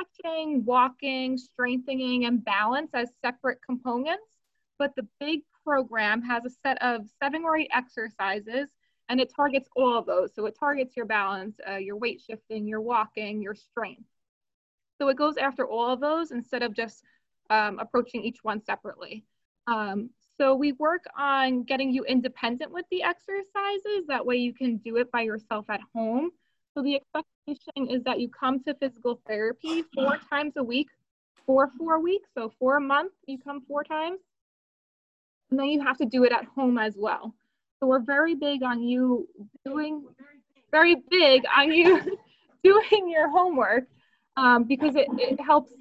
stretching, walking, strengthening, and balance as separate components. But the big program has a set of seven or eight exercises and it targets all of those. So it targets your balance, uh, your weight shifting, your walking, your strength. So it goes after all of those instead of just um, approaching each one separately. Um, so we work on getting you independent with the exercises. That way you can do it by yourself at home. So the expectation is that you come to physical therapy four times a week for four weeks. So for a month, you come four times. And then you have to do it at home as well. So we're very big on you doing, very big on you doing your homework um, because it, it helps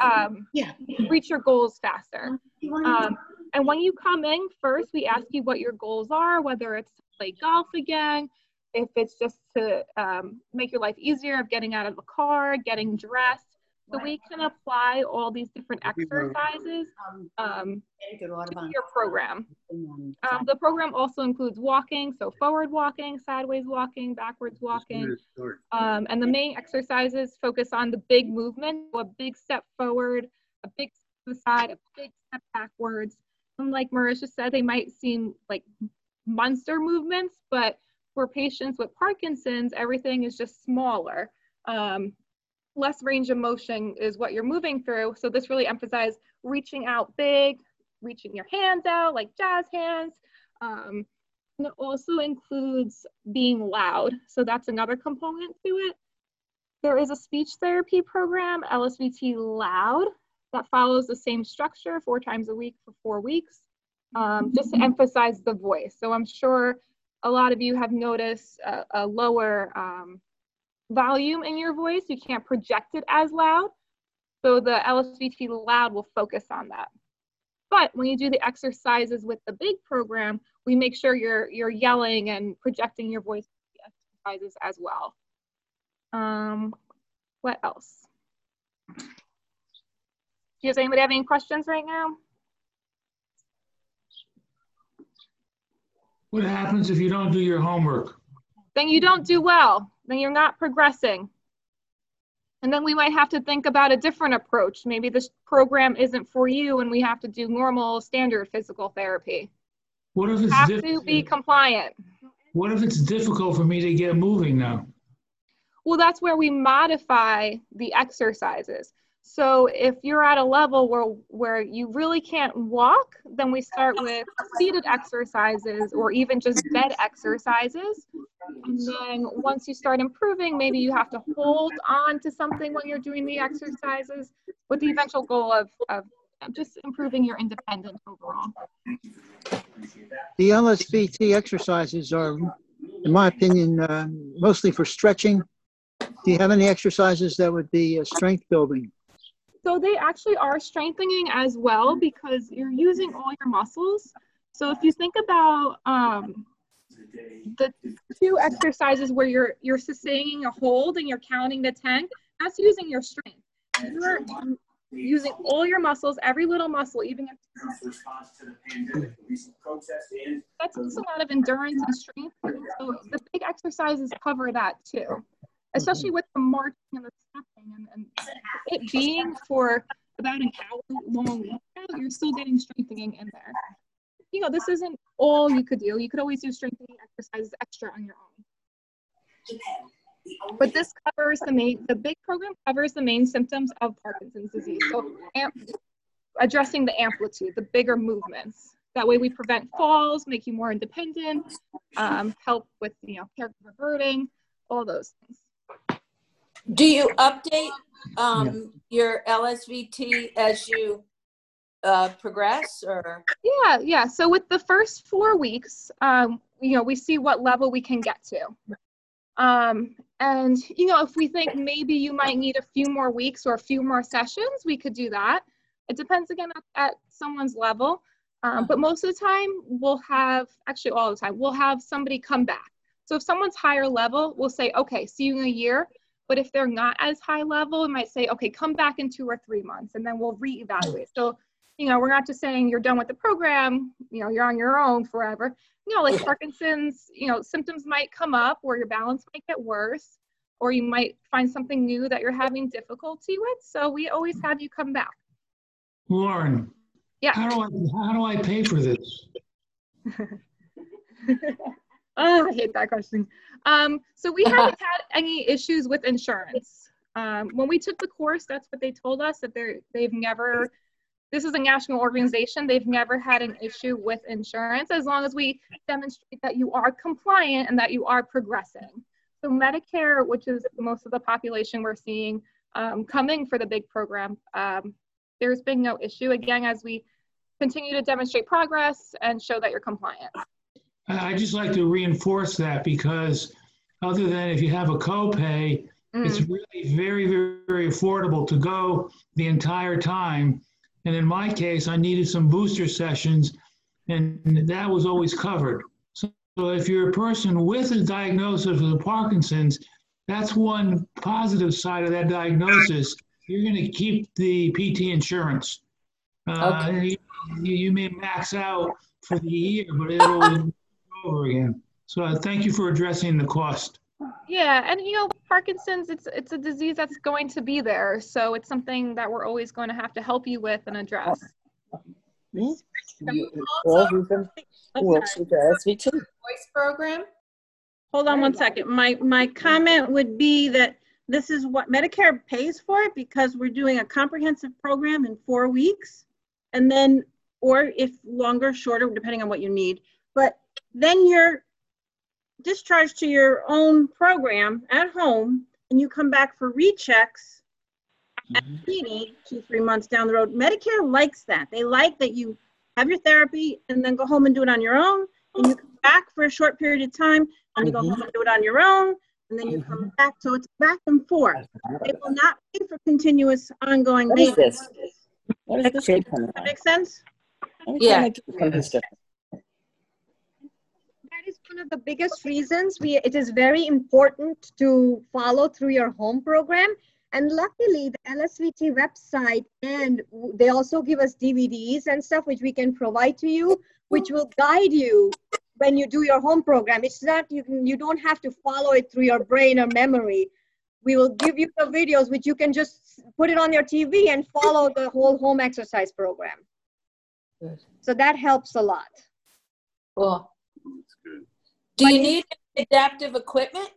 um, Yeah. reach your goals faster. Um, and when you come in first, we ask you what your goals are, whether it's to play golf again, if it's just to um, make your life easier of getting out of the car, getting dressed. So we can apply all these different exercises um, to your program. Um, the program also includes walking, so forward walking, sideways walking, backwards walking. Um, and the main exercises focus on the big movement, so a big step forward, a big step to the side, a big step backwards. And like Marisha said, they might seem like monster movements, but for patients with Parkinson's, everything is just smaller. Um, less range of motion is what you're moving through. So this really emphasizes reaching out big, reaching your hands out like jazz hands. Um, and it also includes being loud. So that's another component to it. There is a speech therapy program, LSVT Loud, that follows the same structure four times a week for four weeks, um, just to emphasize the voice. So I'm sure a lot of you have noticed a, a lower um, volume in your voice. You can't project it as loud. So the LSVT Loud will focus on that. But when you do the exercises with the big program, we make sure you're, you're yelling and projecting your voice exercises as well. Um, what else? Does anybody have any questions right now? What happens if you don't do your homework? Then you don't do well. Then you're not progressing. And then we might have to think about a different approach. Maybe this program isn't for you and we have to do normal standard physical therapy. What if it's have to be compliant. What if it's difficult for me to get moving now? Well, that's where we modify the exercises. So if you're at a level where, where you really can't walk, then we start with seated exercises or even just bed exercises. And then once you start improving, maybe you have to hold on to something when you're doing the exercises with the eventual goal of, of just improving your independence overall. The LSVT exercises are, in my opinion, uh, mostly for stretching. Do you have any exercises that would be uh, strength building? So they actually are strengthening as well because you're using all your muscles. So if you think about um, the two exercises where you're you're sustaining a hold and you're counting to 10, that's using your strength. You're using all your muscles, every little muscle, even if that takes a lot of endurance and strength. So the big exercises cover that too, especially with the marching and the stepping and, and it being for about an hour long workout, you're still getting strengthening in there. You know, this isn't all you could do. You could always do strengthening exercises extra on your own. But this covers the main, the big program covers the main symptoms of Parkinson's disease. So amp, addressing the amplitude, the bigger movements. That way we prevent falls, make you more independent, um, help with, you know, caregiver burden, all those things. Do you update um, your LSVT as you uh, progress or? Yeah, yeah. So with the first four weeks, um, you know, we see what level we can get to. Um, and, you know, if we think maybe you might need a few more weeks or a few more sessions, we could do that. It depends again at, at someone's level. Um, but most of the time, we'll have, actually all the time, we'll have somebody come back. So if someone's higher level, we'll say, okay, see you in a year. But if they're not as high level, we might say, okay, come back in two or three months, and then we'll reevaluate. So, you know, we're not just saying you're done with the program, you know, you're on your own forever. You know, like Parkinson's, you know, symptoms might come up or your balance might get worse, or you might find something new that you're having difficulty with. So we always have you come back. Lauren, Yeah. how do I, how do I pay for this? oh, I hate that question. Um, so we haven't had any issues with insurance. Um, when we took the course, that's what they told us that they're they've never. This is a national organization. They've never had an issue with insurance as long as we demonstrate that you are compliant and that you are progressing. So Medicare, which is most of the population we're seeing um, coming for the big program, um, there's been no issue. Again, as we continue to demonstrate progress and show that you're compliant. I just like to reinforce that because other than if you have a copay, it's Mm. really very, very, very affordable to go the entire time. And in my case, I needed some booster sessions and that was always covered. So so if you're a person with a diagnosis of Parkinson's, that's one positive side of that diagnosis. You're going to keep the PT insurance. Uh, you, you may max out for the year, but it'll over again. So uh, thank you for addressing the cost. Yeah, and you know, Parkinson's it's it's a disease that's going to be there, so it's something that we're always going to have to help you with and address. You- All who can, I'm who sorry. else with the SVT? Voice program? Hold on one second. My, my comment would be that this is what Medicare pays for it because we're doing a comprehensive program in four weeks. And then, or if longer, shorter, depending on what you need. But then you're discharged to your own program at home and you come back for rechecks at PD two, three months down the road. Medicare likes that. They like that you have your therapy and then go home and do it on your own. And you come back for a short period of time and you go Mhm. home and do it on your own. And then you come back. So it's back and forth. They will not pay for continuous ongoing What is maintenance. this? What is the shape coming That on? makes sense? Yeah. time I do something different. That is one of the biggest reasons we it is very important to follow through your home program. And luckily, the LSVT website and they also give us DVDs and stuff which we can provide to you, which will guide you when you do your home program. It's not you can, you don't have to follow it through your brain or memory. We will give you the videos which you can just put it on your TV and follow the whole home exercise program. Good. So that helps a lot. Cool. Do you need adaptive equipment?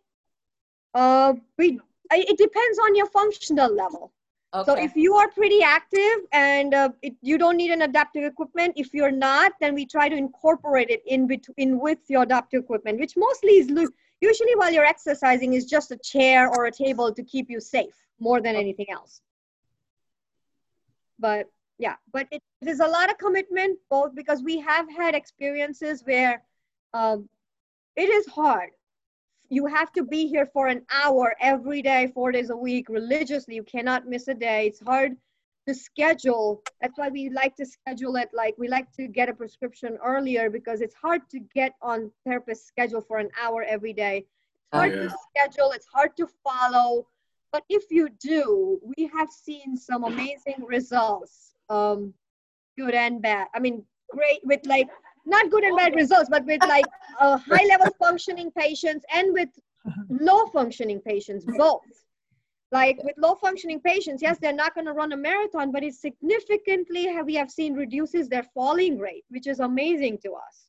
Uh, we, it depends on your functional level. Okay. So if you are pretty active and uh, it, you don't need an adaptive equipment, if you're not, then we try to incorporate it in between with your adaptive equipment, which mostly is usually while you're exercising is just a chair or a table to keep you safe more than anything else. But yeah, but it, it is a lot of commitment, both because we have had experiences where um, it is hard you have to be here for an hour every day, four days a week, religiously. You cannot miss a day. It's hard to schedule. That's why we like to schedule it like we like to get a prescription earlier because it's hard to get on therapist schedule for an hour every day. It's hard to schedule, it's hard to follow. But if you do, we have seen some amazing results, um, good and bad. I mean, great with like not good and bad results, but with like uh, high level functioning patients and with low functioning patients, both. Like with low functioning patients, yes, they're not going to run a marathon, but it significantly have, we have seen reduces their falling rate, which is amazing to us.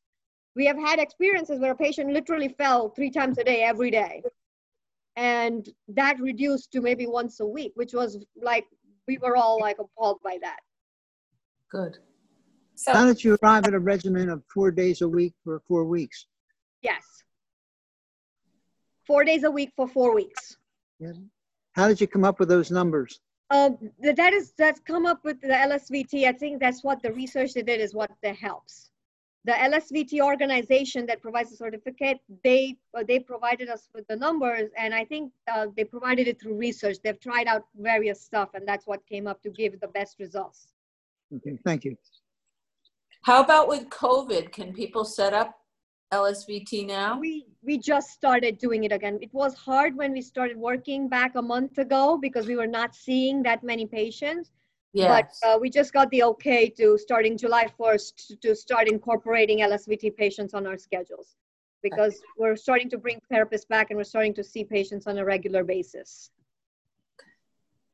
We have had experiences where a patient literally fell three times a day every day. And that reduced to maybe once a week, which was like, we were all like appalled by that. good. How So, did you arrive at a regimen of four days a week for four weeks? Yes. Four days a week for four weeks. How did you come up with those numbers? Um, that is that's come up with the LSVT. I think that's what the research they did is what that helps. The LSVT organization that provides the certificate, they uh, they provided us with the numbers, and I think uh, they provided it through research. They've tried out various stuff, and that's what came up to give the best results. Okay, thank you. How about with COVID? Can people set up LSVT now? We we just started doing it again. It was hard when we started working back a month ago because we were not seeing that many patients. Yes. But uh, we just got the okay to starting July 1st to start incorporating LSVT patients on our schedules. because we're starting to bring therapists back and we're starting to see patients on a regular basis.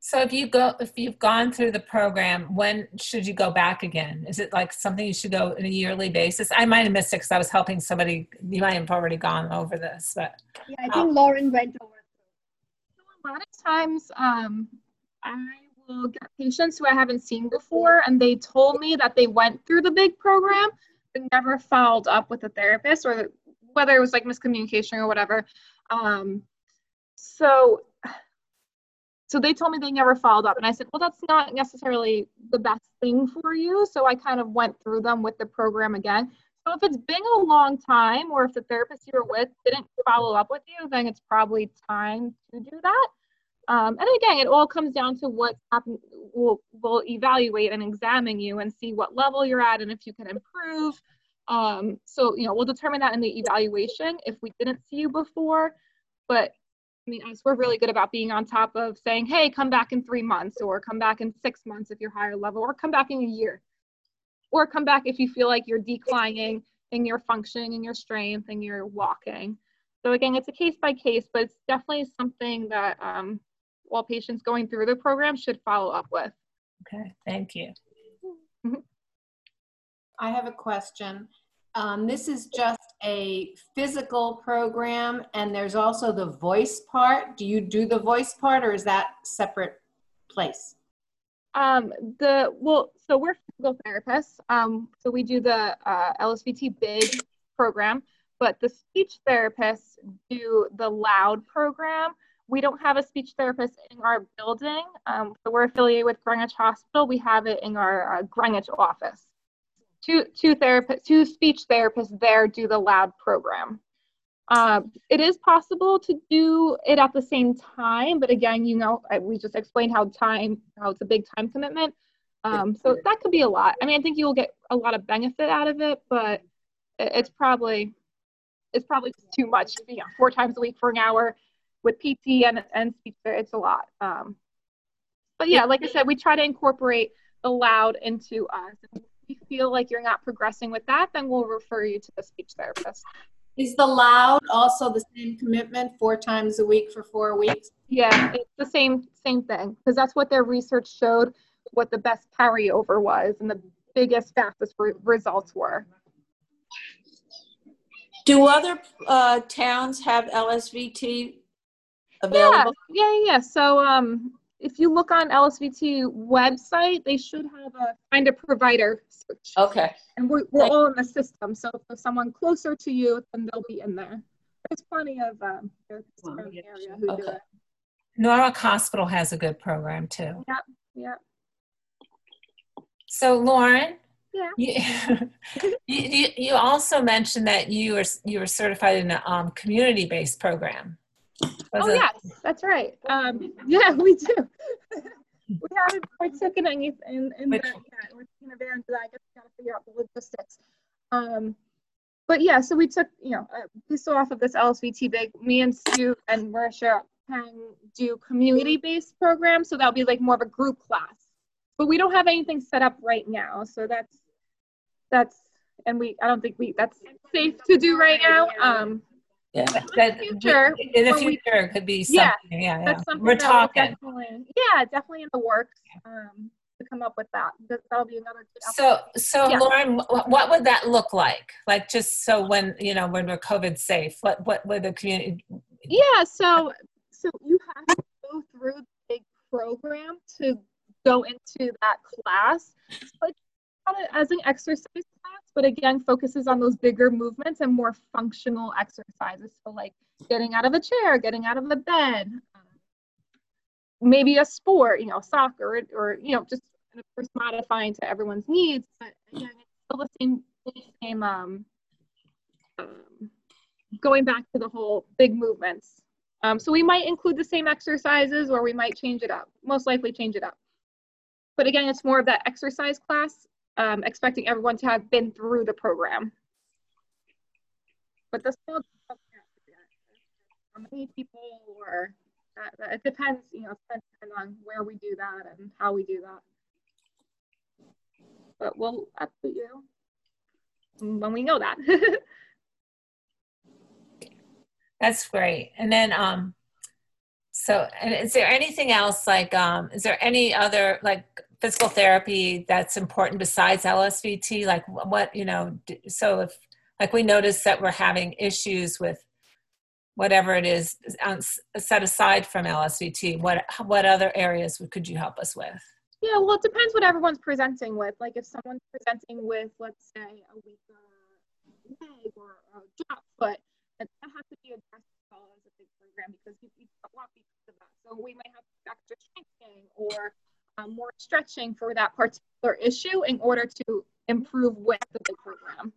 So if you go, if you've gone through the program, when should you go back again? Is it like something you should go on a yearly basis? I might have missed it because I was helping somebody. You might have already gone over this, but Yeah, I think Lauren went over. So a lot of times um, I will get patients who I haven't seen before, and they told me that they went through the big program, but never followed up with a therapist, or whether it was like miscommunication or whatever. Um, so, so they told me they never followed up, and I said, well, that's not necessarily the best thing for you. So I kind of went through them with the program again. So if it's been a long time, or if the therapist you were with didn't follow up with you, then it's probably time to do that. Um, and again, it all comes down to what's happened. We'll, we'll evaluate and examine you and see what level you're at and if you can improve. Um, so, you know, we'll determine that in the evaluation if we didn't see you before. But I mean, us, we're really good about being on top of saying, hey, come back in three months or come back in six months if you're higher level or come back in a year or come back if you feel like you're declining in your functioning and your strength and your walking. So again, it's a case by case, but it's definitely something that um, while patients going through the program should follow up with. okay, thank you. I have a question. Um, this is just a physical program and there's also the voice part. Do you do the voice part or is that separate place? Um, the well, so we're physical therapists. Um, so we do the uh, LSVT big program, but the speech therapists do the loud program. We don't have a speech therapist in our building. Um, so we're affiliated with Greenwich Hospital. We have it in our uh, Greenwich office. Two two therapists, two speech therapists there do the loud program. Um, it is possible to do it at the same time, but again, you know, I- we just explained how time, how it's a big time commitment. Um, so that could be a lot. I mean, I think you will get a lot of benefit out of it, but it's probably, it's probably too much. You know, four times a week for an hour with PT and and speech, it's a lot. Um, but yeah, like I said, we try to incorporate the loud into us. If we feel like you're not progressing with that, then we'll refer you to the speech therapist. Is the loud also the same commitment, four times a week for four weeks? Yeah, it's the same same thing because that's what their research showed what the best carryover was and the biggest fastest re- results were. Do other uh, towns have LSVT available? yeah, yeah. yeah. So um, if you look on LSVT website, they should have a find a provider search, Okay, and we're, we're all in the system. So if there's someone closer to you, then they'll be in there. There's plenty of um, therapists around the area who do Okay. it. Norwalk Hospital has a good program too. Yeah. So Lauren, Yeah. you, you, you- you also mentioned that you were you were certified in a um, community-based program. Was Oh it- yes, that's right. Um, yeah, we do. we haven't partook in in, in Which- that yet. We're taking advantage of that. I guess we got to figure out the logistics. Um, but yeah, so we took you know uh, based off of this LSVT big. Me and Stu and Marisha can do community-based programs, so that'll be like more of a group class. But we don't have anything set up right now, so that's that's and we I don't think we that's safe to do right now. Um, yeah. that- future, in the when we- future, it could be something. Yeah, Yeah, yeah. something We're talking. definitely, yeah, definitely in the works um, to come up with that. That- That'll be another. good So, so Yeah. Lauren, what would that look like? Like, just so when you know when we're COVID safe, what what would the community? Yeah, so so you have to go through the big program to go into that class. So of as an exercise class, but again focuses on those bigger movements and more functional exercises. So like getting out of a chair, getting out of the bed, um, maybe a sport, you know, soccer, or, or you know, just of course modifying to everyone's needs. But again, it's still the same same um, um, going back to the whole big movements. Um, so we might include the same exercises or we might change it up, most likely change it up. But again, it's more of that exercise class, um, expecting everyone to have been through the program. But the still how many people or that, that- it depends, you know, depends on where we do that and how we do that. But we'll update you when we know that. That's great. And then, um, so, and is there anything else like, um, is there any other like physical therapy that's important besides LSVT? Like what, you know, so if, like we notice that we're having issues with whatever it is set aside from LSVT, what, what other areas could you help us with? Yeah, well, it depends what everyone's presenting with. Like if someone's presenting with, let's say, a weaker leg or a drop foot, that that has to be addressed as well as a big program because you, you want because of that. So we might have extra strengthening or um, more stretching for that particular issue in order to improve with the program.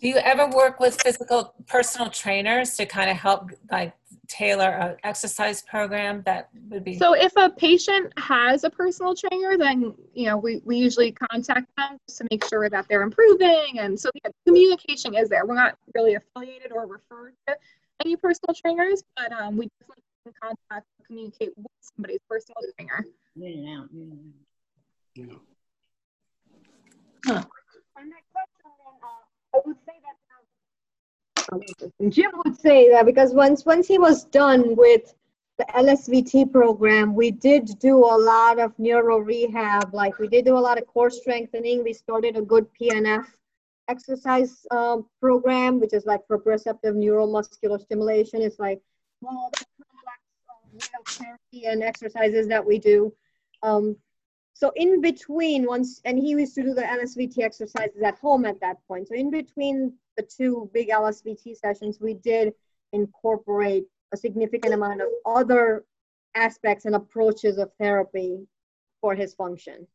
Do you ever work with physical personal trainers to kind of help like tailor a exercise program that would be? So if a patient has a personal trainer, then you know we, we usually contact them just to make sure that they're improving. And so yeah, communication is there. We're not really affiliated or referred to any personal trainers, but um, we definitely can contact and communicate with somebody's personal trainer. In and out, in and out. On that question, uh, I would say that Jim would say that because once once he was done with the LSVT program, we did do a lot of neuro rehab. Like we did do a lot of core strengthening. We started a good PNF exercise um, program, which is like proprioceptive neuromuscular stimulation. It's like small complex uh, way of therapy and exercises that we do. Um, so in between once, and he used to do the LSVT exercises at home at that point. So in between the two big LSVT sessions, we did incorporate a significant amount of other aspects and approaches of therapy for his function.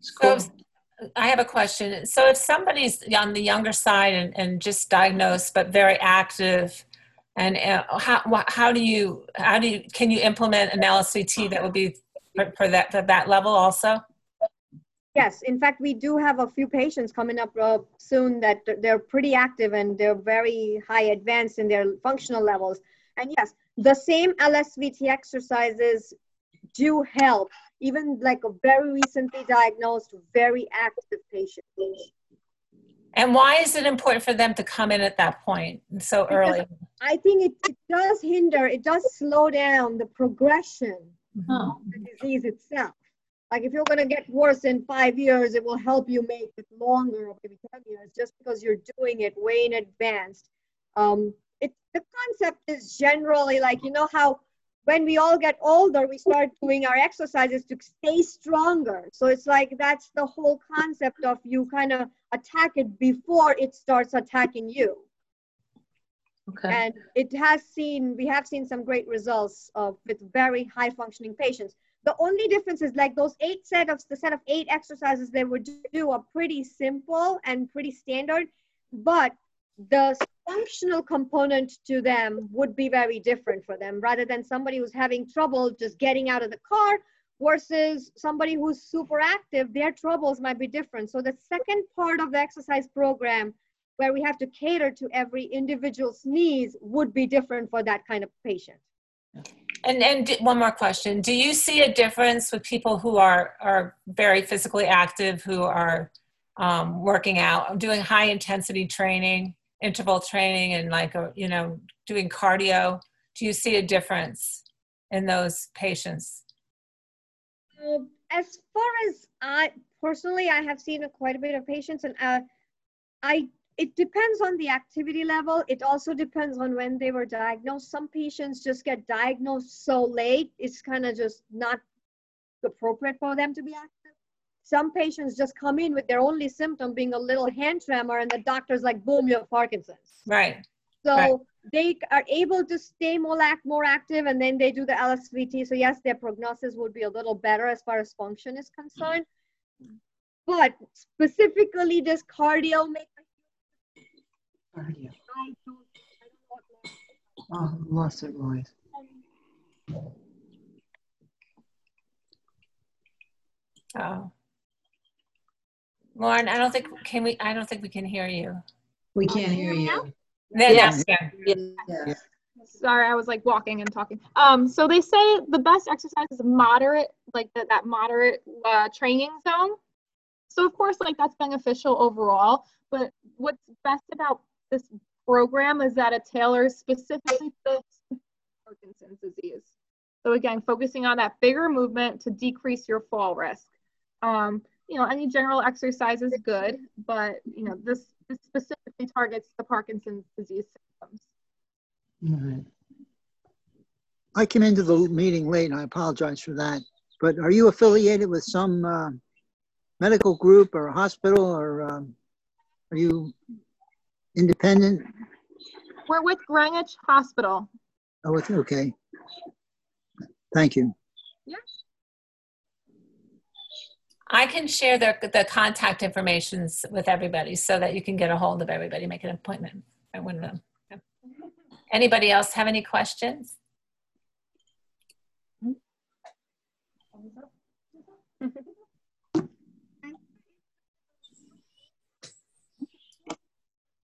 So I have a question. So if somebody's on the younger side and, and just diagnosed but very active, and uh, how how do you how do you can you implement an LSVT that would be for, for that for that level also? Yes, in fact, we do have a few patients coming up uh, soon that they're pretty active and they're very high advanced in their functional levels. And yes, the same LSVT exercises do help, even like a very recently diagnosed, very active patient. And why is it important for them to come in at that point so early? I think it, it does hinder, it does slow down the progression Oh. of the disease itself. Like if you're going to get worse in five years, it will help you make it longer, or maybe 10 years, just because you're doing it way in advance. Um, it, the concept is generally like, you know, how when we all get older, we start doing our exercises to stay stronger. So it's like that's the whole concept of you kind of attack it before it starts attacking you. Okay. And it has seen, we have seen some great results of with very high functioning patients. The only difference is like those eight set of the set of eight exercises they would do are pretty simple and pretty standard, but the functional component to them would be very different for them rather than somebody who's having trouble just getting out of the car versus somebody who's super active, their troubles might be different. So the second part of the exercise program where we have to cater to every individual's needs would be different for that kind of patient. And and one more question: Do you see a difference with people who are are very physically active, who are um, working out, doing high intensity training, interval training, and like a, you know doing cardio? Do you see a difference in those patients? Uh, as far as I personally, I have seen a, quite a bit of patients, and uh, I it depends on the activity level. It also depends on when they were diagnosed. Some patients just get diagnosed so late; it's kind of just not appropriate for them to be active. Some patients just come in with their only symptom being a little hand tremor, and the doctor's like, "Boom, you have Parkinson's." Right. So Right. they are able to stay more act more active, and then they do the LSVT. So yes, their prognosis would be a little better as far as function is concerned. But specifically, does cardio make Cardio. I don't, I don't know what Oh, lost it, Roy. Oh. Lauren, I don't think can we. I don't think we can hear you. We can't hear you. There- Yes. there. Yeah. sorry, I was like walking and talking. Um, so they say the best exercise is moderate, like the, that moderate uh, training zone. So of course, like that's beneficial overall. But what's best about this program is that it tailors specifically to Parkinson's disease. So again, focusing on that bigger movement to decrease your fall risk. Um, you know, any general exercise is good, but you know, this, this specifically targets the Parkinson's disease symptoms. All right. I came into the meeting late, and I apologize for that. But are you affiliated with some uh, medical group or hospital, or um, are you independent? We're with Greenwich Hospital. Oh, it's okay. Thank you. I can share the, the contact informations with everybody so that you can get a hold of everybody, make an appointment. I wouldn't know. Yeah. Anybody else have any questions?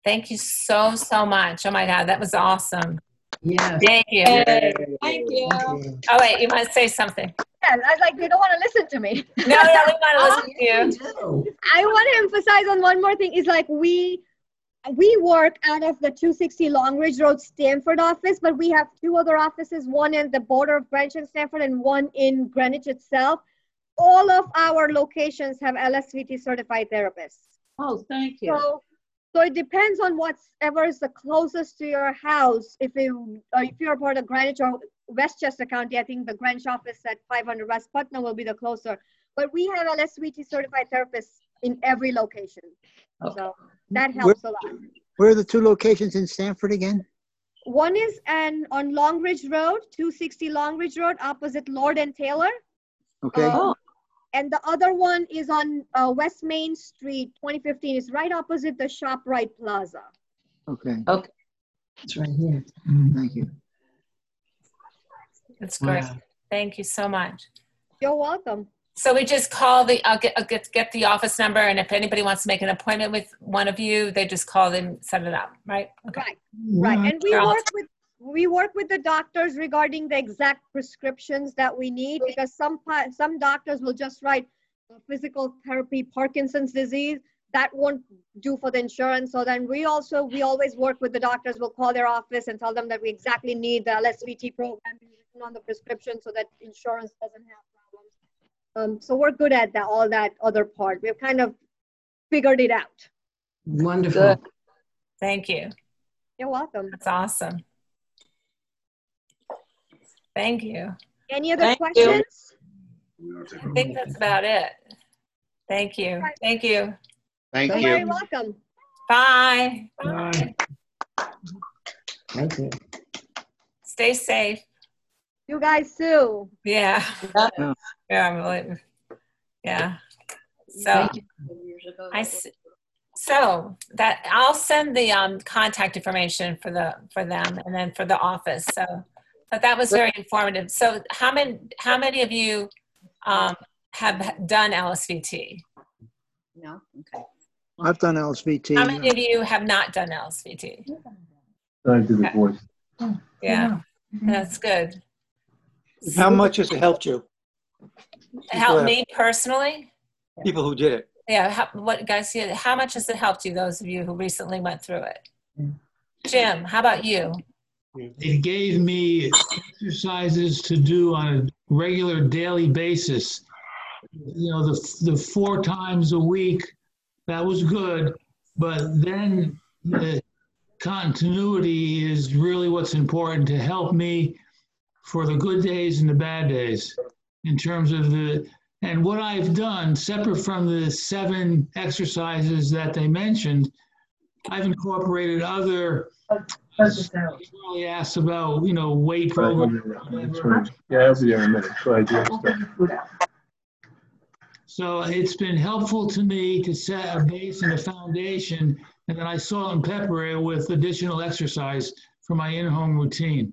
Thank you so, so much. Oh my God, that was awesome. Yes. Thank you. Thank you. Oh wait, you want to say something? Yeah, I was like, they don't want to listen to me. No, no, we want to listen to you. Oh, I want to emphasize on one more thing. Is like we we work out of the 260 Long Ridge Road Stamford office, but we have two other offices, one in the border of Greenwich and Stamford and one in Greenwich itself. All of our locations have LSVT certified therapists. Oh, thank you. So, so it depends on whatever is the closest to your house. If you uh, if you're part of Greenwich or Westchester County, I think the Greenwich office at 500 West Putnam will be the closer. But we have LSVT certified therapists in every location. So that helps a lot. Where are the two locations in Stamford again? One is an on Long Ridge Road, 260 Long Ridge Road, opposite Lord and Taylor. Okay. Uh, and the other one is on uh, West Main Street, 2015. It's right opposite the ShopRite Plaza. Okay. Okay. It's right here. Thank you. That's great. Wow. Thank you so much. You're welcome. So we just call the, I'll get, I'll get, get the office number and if anybody wants to make an appointment with one of you, they just call and set it up, right? Okay. Right, right. And we work with we work with the doctors regarding the exact prescriptions that we need because some some doctors will just write physical therapy Parkinson's disease that won't do for the insurance. So then we also we always work with the doctors. We'll call their office and tell them that we exactly need the LSVT program written on the prescription so that insurance doesn't have problems. Um, so we're good at that all that other part. We've kind of figured it out. Wonderful. Thank you. You're welcome. That's awesome. Thank you. Any other Thank you. questions? I think that's about it. Thank you. Thank you. Thank You're very you. welcome. Bye. Bye. Thank you. Stay safe. You guys too. Yeah. Yeah. Yeah. I'm really, yeah. So Thank you. So that I'll send the um, contact information for the, for them and then for the office. So, but that was very informative. So how many, how many of you um, have done LSVT? No? Okay. I've done LSVT. How many of you have not done LSVT? I did the voice. Yeah, that's good. How much has it helped you? It helped me personally. People who did it. Yeah, how, what guys? How much has it helped you? Those of you who recently went through it. Jim, how about you? It gave me exercises to do on a regular daily basis. You know, the, the four times a week, that was good. But then the continuity is really what's important to help me for the good days and the bad days in terms of the, and what I've done, separate from the seven exercises that they mentioned, I've incorporated other really asked about, you know, weight program. Yeah, I'll be there in a minute. Go ahead, do your stuff. So it's been helpful to me to set a base and a foundation, and then I salt and pepper it with additional exercise for my in-home routine.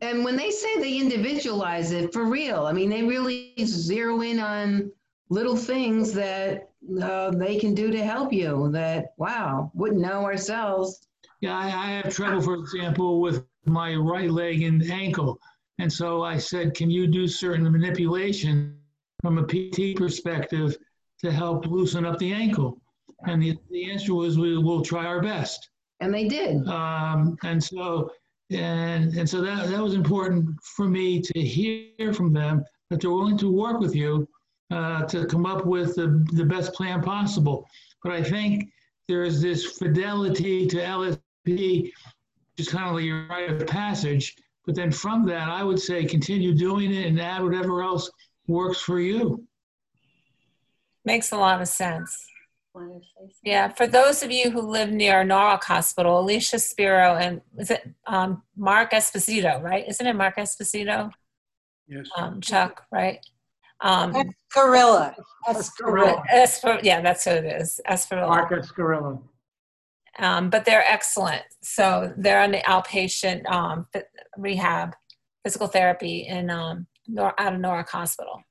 And when they say they individualize it, for real, I mean, they really zero in on little things that uh, they can do to help you that, wow, wouldn't know ourselves. Yeah, I, I have trouble, for example, with my right leg and ankle. And so I said, can you do certain manipulation from a PT perspective to help loosen up the ankle? And the, the answer was, we will try our best. And they did. Um, and so, and, and so that, that was important for me to hear from them that they're willing to work with you uh, to come up with the, the best plan possible. But I think there is this fidelity to LSP, just kind of like your rite of passage. But then from that, I would say continue doing it and add whatever else works for you. Makes a lot of sense. Yeah, for those of you who live near Norwalk Hospital, Alicia Spiro and is it um, Mark Esposito, right? Isn't it Mark Esposito? Yes. Um, Chuck, right? Um, Gorilla. Escarilla. Esper, yeah, that's what it is. Esperilla. Mark Escarilla. Um, but they're excellent. So they're on the outpatient um, rehab, physical therapy in um, out of Norwalk Hospital.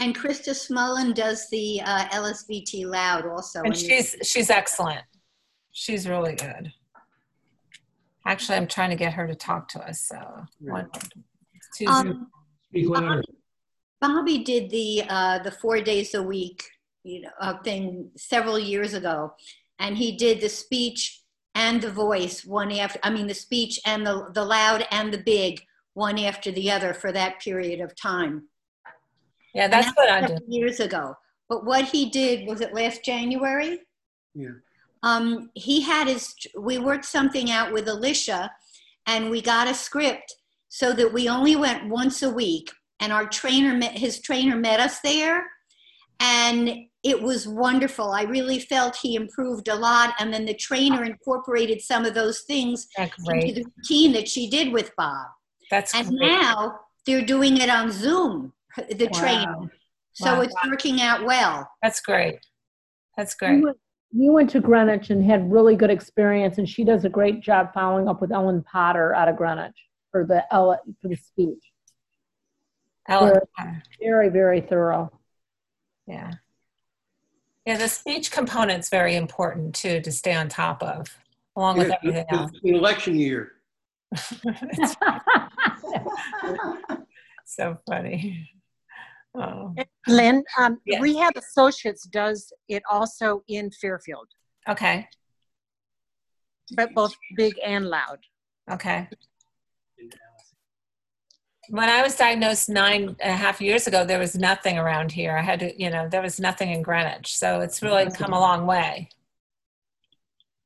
And Krista Smullen does the uh, LSVT Loud also. And in- she's she's excellent. She's really good. Actually, I'm trying to get her to talk to us. So one, Tuesday. Um, Speak louder. Bobby did the uh, the four days a week, you know, uh, thing several years ago, and he did the speech and the voice one after. I mean, the speech and the the loud and the big one after the other for that period of time. yeah, that's that what was I do. several Years ago, but what he did was it last January. Yeah. Um, he had his. We worked something out with Alicia, and we got a script so that we only went once a week and our trainer met his trainer met us there and it was wonderful i really felt he improved a lot and then the trainer incorporated some of those things into the routine that she did with bob That's and great. now they're doing it on zoom the trainer so Wow. it's working out well That's great. That's We great. went, we went to Greenwich and had really good experience, and she does a great job following up with Ellen Potter out of Greenwich for the Ella, for the speech. Ellen, Very, very thorough. yeah. Yeah, the speech component's very important too to stay on top of, along with Yeah, everything it's else. an Election year. It's so funny. Oh, Lynn, um, Yes. Rehab Associates does it also in Fairfield, okay, but both big and loud. okay. When I was diagnosed nine and a half years ago, there was nothing around here. I had to, you know, there was nothing in Greenwich. So it's really come a long way.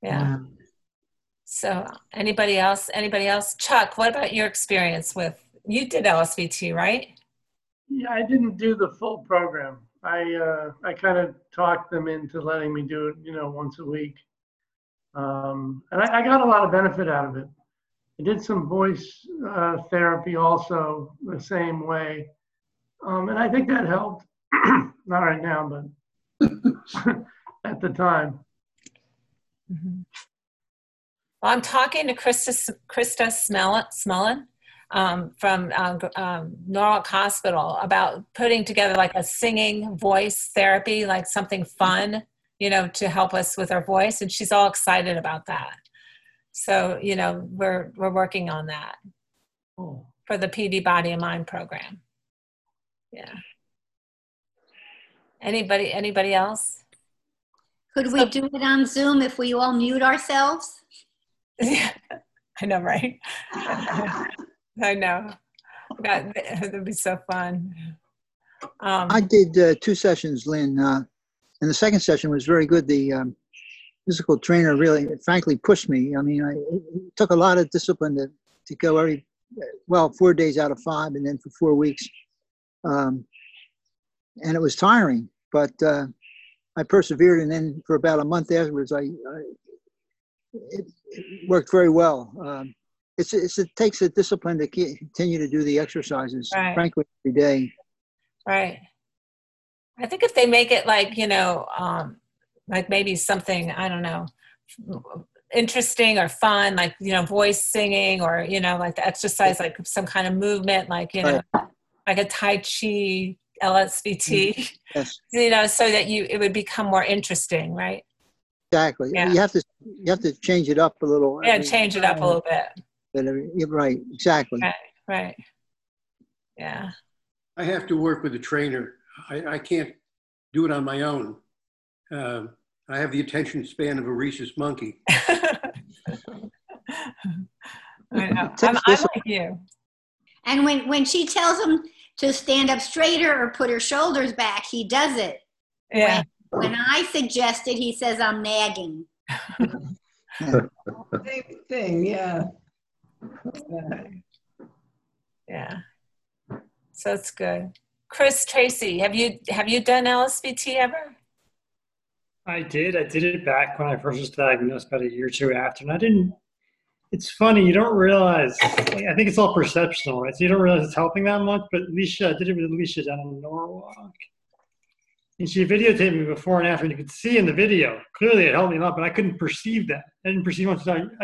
Yeah. So anybody else? Anybody else? Chuck, what about your experience with, you did LSVT, right? Yeah, I didn't do the full program. I uh, I kind of talked them into letting me do it, you know, once a week. Um, and I, I got a lot of benefit out of it. I did some voice uh, therapy also the same way, um, and I think that helped. Not right now, but at the time. Well, I'm talking to Krista, Krista Smell- Smellin um, from um, um, Norwalk Hospital about putting together like a singing voice therapy, like something fun, you know, to help us with our voice. And she's all excited about that. So, you know, we're, we're working on that Oh. for the PD Body and Mind program. Yeah. Anybody, anybody else? could we do it on zoom if we all mute ourselves Yeah, I know, right? I know. That would be so fun. Um, I did uh, two sessions, Lynn, uh, and the second session was very good. The um, physical trainer really, frankly, pushed me. I mean, I, it took a lot of discipline to, to go every, well, four days out of five, and then for four weeks. Um, and it was tiring, but uh, I persevered, and then for about a month afterwards, I, I it, it worked very well. Um, it's, it's, it takes a discipline to continue to do the exercises, Right. frankly, every day. right. I think if they make it like, you know, um, like maybe something, I don't know, interesting or fun, like, you know, voice singing or, you know, like the exercise, like some kind of movement, like, you know, like a Tai Chi, LSVT, mm-hmm. Yes. you know, so that you, it would become more interesting, right? Exactly. Yeah. You have to, you have to change it up a little. Yeah, every- change it up a little bit. but every- You're right, exactly. Right, right. Yeah. I have to work with a trainer. I, I can't do it on my own. Um, I have the attention span of a rhesus monkey. I know. I'm, I'm like you. And when, when she tells him to stand up straighter or put her shoulders back, he does it. Yeah. When I suggested, he says, I'm nagging. Same thing, yeah. Yeah. So it's good. Chris Tracy, have you have you done LSVT ever? I did. I did it back when I first was diagnosed, about a year or two after, and I didn't. It's funny you don't realize. Like, I think it's all perceptional, right? So you don't realize it's helping that much. But Alicia, I did it with Alicia down in Norwalk, and she videotaped me before and after, and you could see in the video clearly it helped me a lot, but I couldn't perceive that. I didn't perceive once I